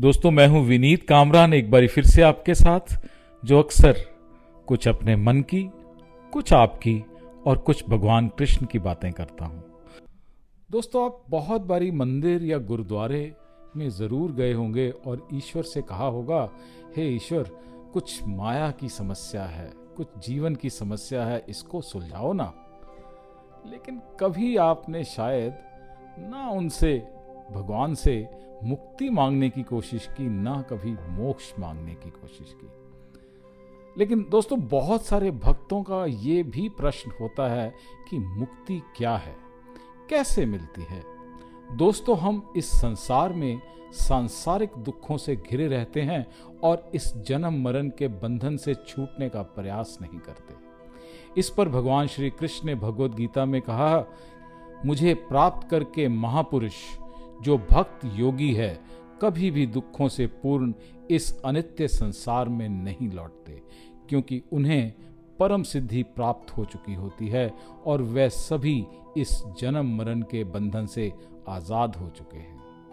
दोस्तों, मैं हूँ विनीत कामरान एक बार फिर से आपके साथ, जो अक्सर कुछ अपने मन की, कुछ आपकी और कुछ भगवान कृष्ण की बातें करता हूँ। दोस्तों, आप बहुत बारी मंदिर या गुरुद्वारे में ज़रूर गए होंगे और ईश्वर से कहा होगा, हे ईश्वर, कुछ माया की समस्या है, कुछ जीवन की समस्या है, इसको सुलझाओ ना। लेकिन कभी आपने शायद ना उनसे, भगवान से मुक्ति मांगने की कोशिश की, ना कभी मोक्ष मांगने की कोशिश की। लेकिन दोस्तों, बहुत सारे भक्तों का ये भी प्रश्न होता है कि मुक्ति क्या है? कैसे मिलती है? दोस्तों, हम इस संसार में सांसारिक दुखों से घिरे रहते हैं और इस जन्म मरण के बंधन से छूटने का प्रयास नहीं करते। इस पर भगवान श्री कृष्ण ने भगवत गीता में कहा, मुझे प्राप्त करके महापुरुष जो भक्त योगी है, कभी भी दुखों से पूर्ण इस अनित्य संसार में नहीं लौटते, क्योंकि उन्हें परम सिद्धि प्राप्त हो चुकी होती है और वे सभी इस जन्म मरण के बंधन से आज़ाद हो चुके हैं।